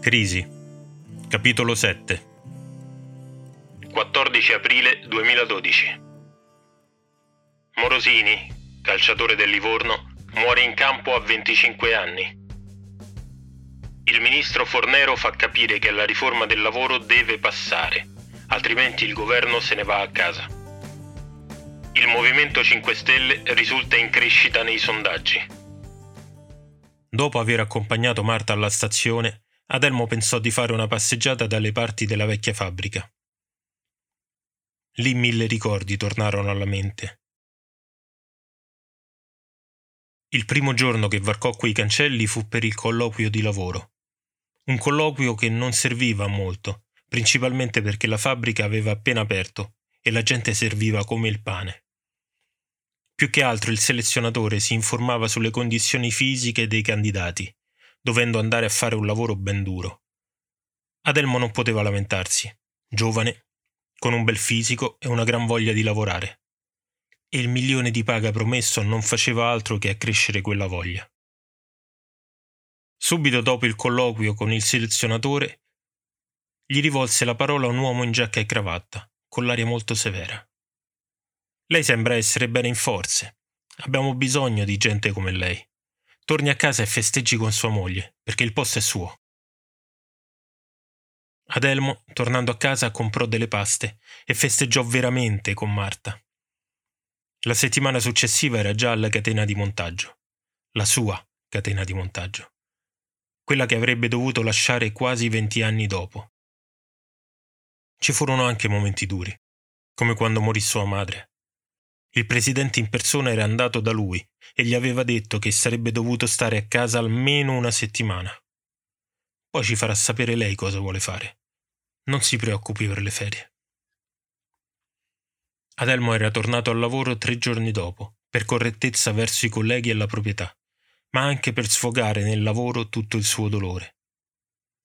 Crisi. Capitolo 7. 14 aprile 2012. Morosini, calciatore del Livorno, muore in campo a 25 anni. Il ministro Fornero fa capire che la riforma del lavoro deve passare, altrimenti il governo se ne va a casa. Il Movimento 5 Stelle risulta in crescita nei sondaggi. Dopo aver accompagnato Marta alla stazione, Adelmo pensò di fare una passeggiata dalle parti della vecchia fabbrica. Lì mille ricordi tornarono alla mente. Il primo giorno che varcò quei cancelli fu per il colloquio di lavoro. Un colloquio che non serviva molto, principalmente perché la fabbrica aveva appena aperto e la gente serviva come il pane. Più che altro il selezionatore si informava sulle condizioni fisiche dei candidati dovendo andare a fare un lavoro ben duro. Adelmo non poteva lamentarsi, giovane, con un bel fisico e una gran voglia di lavorare. E il milione di paga promesso non faceva altro che accrescere quella voglia. Subito dopo il colloquio con il selezionatore, gli rivolse la parola un uomo in giacca e cravatta, con l'aria molto severa. Lei sembra essere bene in forze. Abbiamo bisogno di gente come lei torni a casa e festeggi con sua moglie, perché il posto è suo. Adelmo, tornando a casa, comprò delle paste e festeggiò veramente con Marta. La settimana successiva era già alla catena di montaggio, la sua catena di montaggio, quella che avrebbe dovuto lasciare quasi venti anni dopo. Ci furono anche momenti duri, come quando morì sua madre. Il presidente in persona era andato da lui e gli aveva detto che sarebbe dovuto stare a casa almeno una settimana. Poi ci farà sapere lei cosa vuole fare. Non si preoccupi per le ferie. Adelmo era tornato al lavoro tre giorni dopo, per correttezza verso i colleghi e la proprietà, ma anche per sfogare nel lavoro tutto il suo dolore.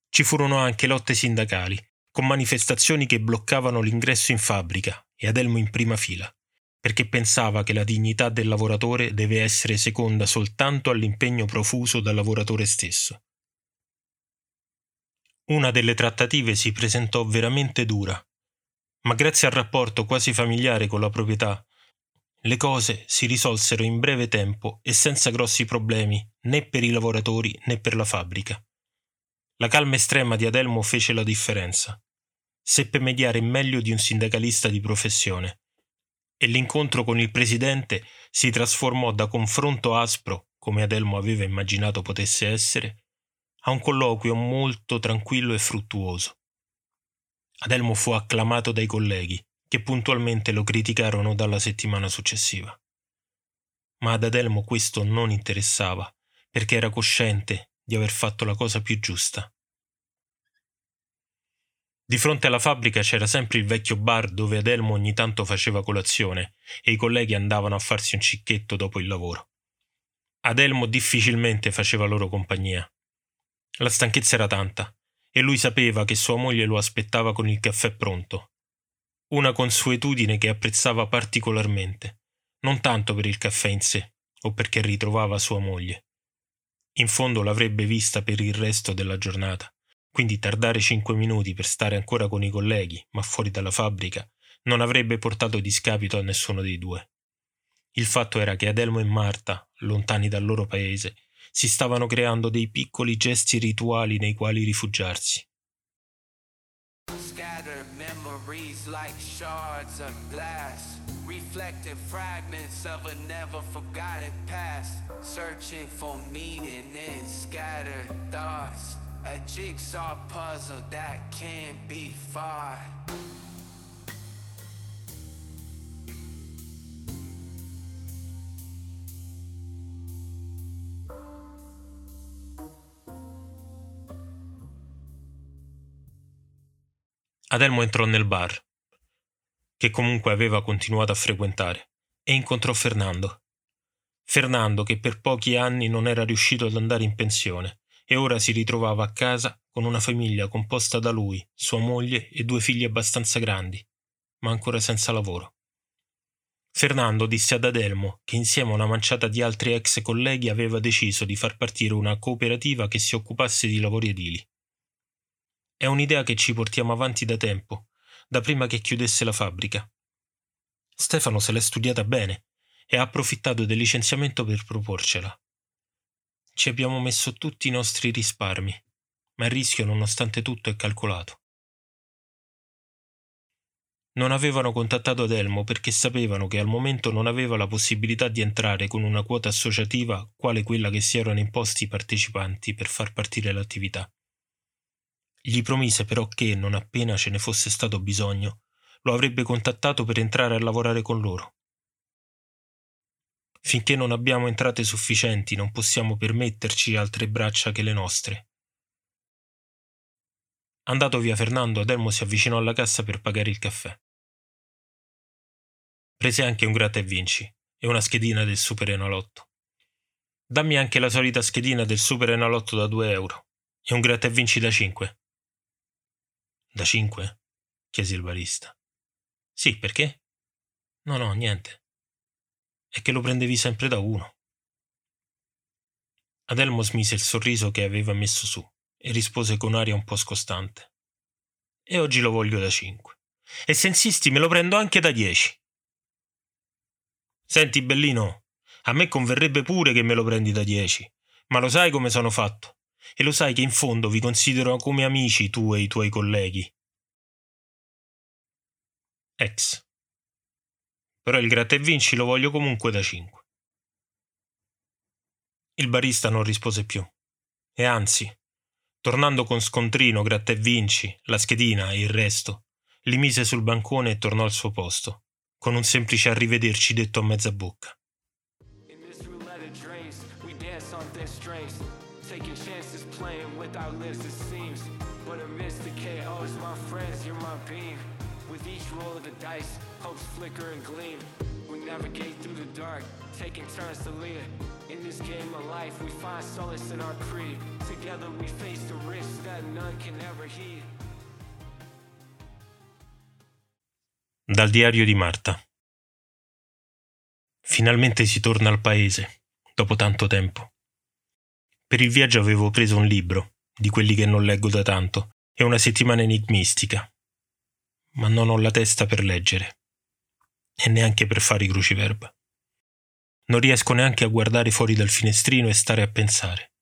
Ci furono anche lotte sindacali, con manifestazioni che bloccavano l'ingresso in fabbrica e Adelmo in prima fila perché pensava che la dignità del lavoratore deve essere seconda soltanto all'impegno profuso dal lavoratore stesso. Una delle trattative si presentò veramente dura, ma grazie al rapporto quasi familiare con la proprietà, le cose si risolsero in breve tempo e senza grossi problemi né per i lavoratori né per la fabbrica. La calma estrema di Adelmo fece la differenza. Seppe mediare meglio di un sindacalista di professione e l'incontro con il presidente si trasformò da confronto aspro, come Adelmo aveva immaginato potesse essere, a un colloquio molto tranquillo e fruttuoso. Adelmo fu acclamato dai colleghi, che puntualmente lo criticarono dalla settimana successiva. Ma ad Adelmo questo non interessava, perché era cosciente di aver fatto la cosa più giusta. Di fronte alla fabbrica c'era sempre il vecchio bar dove Adelmo ogni tanto faceva colazione e i colleghi andavano a farsi un cicchetto dopo il lavoro. Adelmo difficilmente faceva loro compagnia. La stanchezza era tanta e lui sapeva che sua moglie lo aspettava con il caffè pronto. Una consuetudine che apprezzava particolarmente, non tanto per il caffè in sé o perché ritrovava sua moglie. In fondo l'avrebbe vista per il resto della giornata quindi tardare cinque minuti per stare ancora con i colleghi, ma fuori dalla fabbrica, non avrebbe portato discapito a nessuno dei due. Il fatto era che Adelmo e Marta, lontani dal loro paese, si stavano creando dei piccoli gesti rituali nei quali rifugiarsi. reflecting fragments of a never forgotten past, searching for meaning in scattered thoughts. A jigsaw puzzle that can't be far. Adelmo entrò nel bar, che comunque aveva continuato a frequentare, e incontrò Fernando. Fernando che per pochi anni non era riuscito ad andare in pensione e ora si ritrovava a casa con una famiglia composta da lui, sua moglie e due figli abbastanza grandi, ma ancora senza lavoro. Fernando disse ad Adelmo che insieme a una manciata di altri ex colleghi aveva deciso di far partire una cooperativa che si occupasse di lavori edili. È un'idea che ci portiamo avanti da tempo, da prima che chiudesse la fabbrica. Stefano se l'è studiata bene e ha approfittato del licenziamento per proporcela. Ci abbiamo messo tutti i nostri risparmi, ma il rischio nonostante tutto è calcolato. Non avevano contattato Adelmo perché sapevano che al momento non aveva la possibilità di entrare con una quota associativa quale quella che si erano imposti i partecipanti per far partire l'attività. Gli promise però che, non appena ce ne fosse stato bisogno, lo avrebbe contattato per entrare a lavorare con loro. Finché non abbiamo entrate sufficienti non possiamo permetterci altre braccia che le nostre. Andato via Fernando, Adelmo si avvicinò alla cassa per pagare il caffè. Prese anche un gratta e vinci e una schedina del Super Enalotto. Dammi anche la solita schedina del Super Enalotto da 2 euro e un gratta e vinci da 5. Da 5? chiese il barista. Sì, perché? No, no, niente. È che lo prendevi sempre da uno. Adelmo smise il sorriso che aveva messo su e rispose con aria un po' scostante. E oggi lo voglio da 5. E se insisti me lo prendo anche da 10. Senti, bellino, a me converrebbe pure che me lo prendi da dieci, ma lo sai come sono fatto. E lo sai che in fondo vi considero come amici tu e i tuoi colleghi. Ex. Però il gratta e vinci lo voglio comunque da cinque. Il barista non rispose più. E anzi, tornando con scontrino, gratta e vinci, la schedina e il resto, li mise sul bancone e tornò al suo posto con un semplice arrivederci detto a mezza bocca. Flicker and gleam. We navigate through the dark, taking turns to lead. In this game of life, we find solace in our creed. Together we face the risks that none can ever heed. Dal diario di Marta. Finalmente si torna al paese, dopo tanto tempo. Per il viaggio avevo preso un libro, di quelli che non leggo da tanto, e una settimana enigmistica. Ma non ho la testa per leggere. E neanche per fare i cruciverba. Non riesco neanche a guardare fuori dal finestrino e stare a pensare.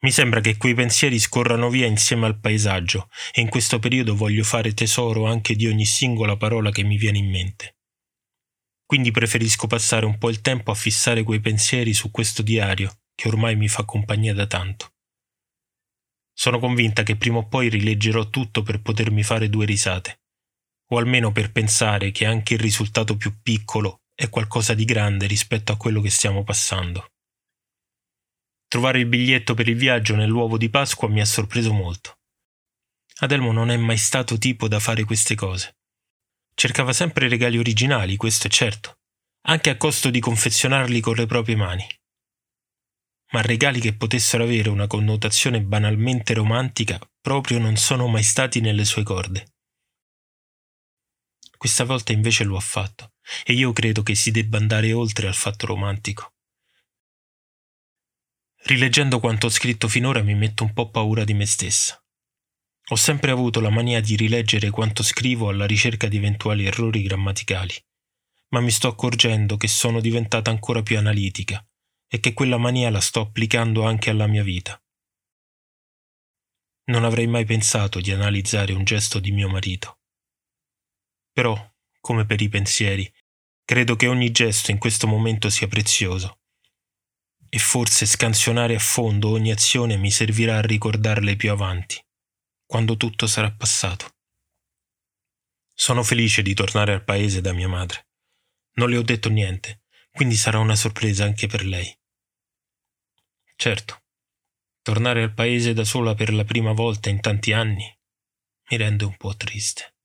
Mi sembra che quei pensieri scorrano via insieme al paesaggio e in questo periodo voglio fare tesoro anche di ogni singola parola che mi viene in mente. Quindi preferisco passare un po' il tempo a fissare quei pensieri su questo diario che ormai mi fa compagnia da tanto. Sono convinta che prima o poi rileggerò tutto per potermi fare due risate, o almeno per pensare che anche il risultato più piccolo è qualcosa di grande rispetto a quello che stiamo passando. Trovare il biglietto per il viaggio nell'uovo di Pasqua mi ha sorpreso molto. Adelmo non è mai stato tipo da fare queste cose. Cercava sempre regali originali, questo è certo, anche a costo di confezionarli con le proprie mani. Ma regali che potessero avere una connotazione banalmente romantica proprio non sono mai stati nelle sue corde. Questa volta invece lo ha fatto, e io credo che si debba andare oltre al fatto romantico. Rileggendo quanto ho scritto finora mi metto un po' paura di me stessa. Ho sempre avuto la mania di rileggere quanto scrivo alla ricerca di eventuali errori grammaticali, ma mi sto accorgendo che sono diventata ancora più analitica e che quella mania la sto applicando anche alla mia vita. Non avrei mai pensato di analizzare un gesto di mio marito. Però, come per i pensieri, credo che ogni gesto in questo momento sia prezioso e forse scansionare a fondo ogni azione mi servirà a ricordarle più avanti, quando tutto sarà passato. Sono felice di tornare al paese da mia madre. Non le ho detto niente, quindi sarà una sorpresa anche per lei. Certo, tornare al paese da sola per la prima volta in tanti anni mi rende un po' triste.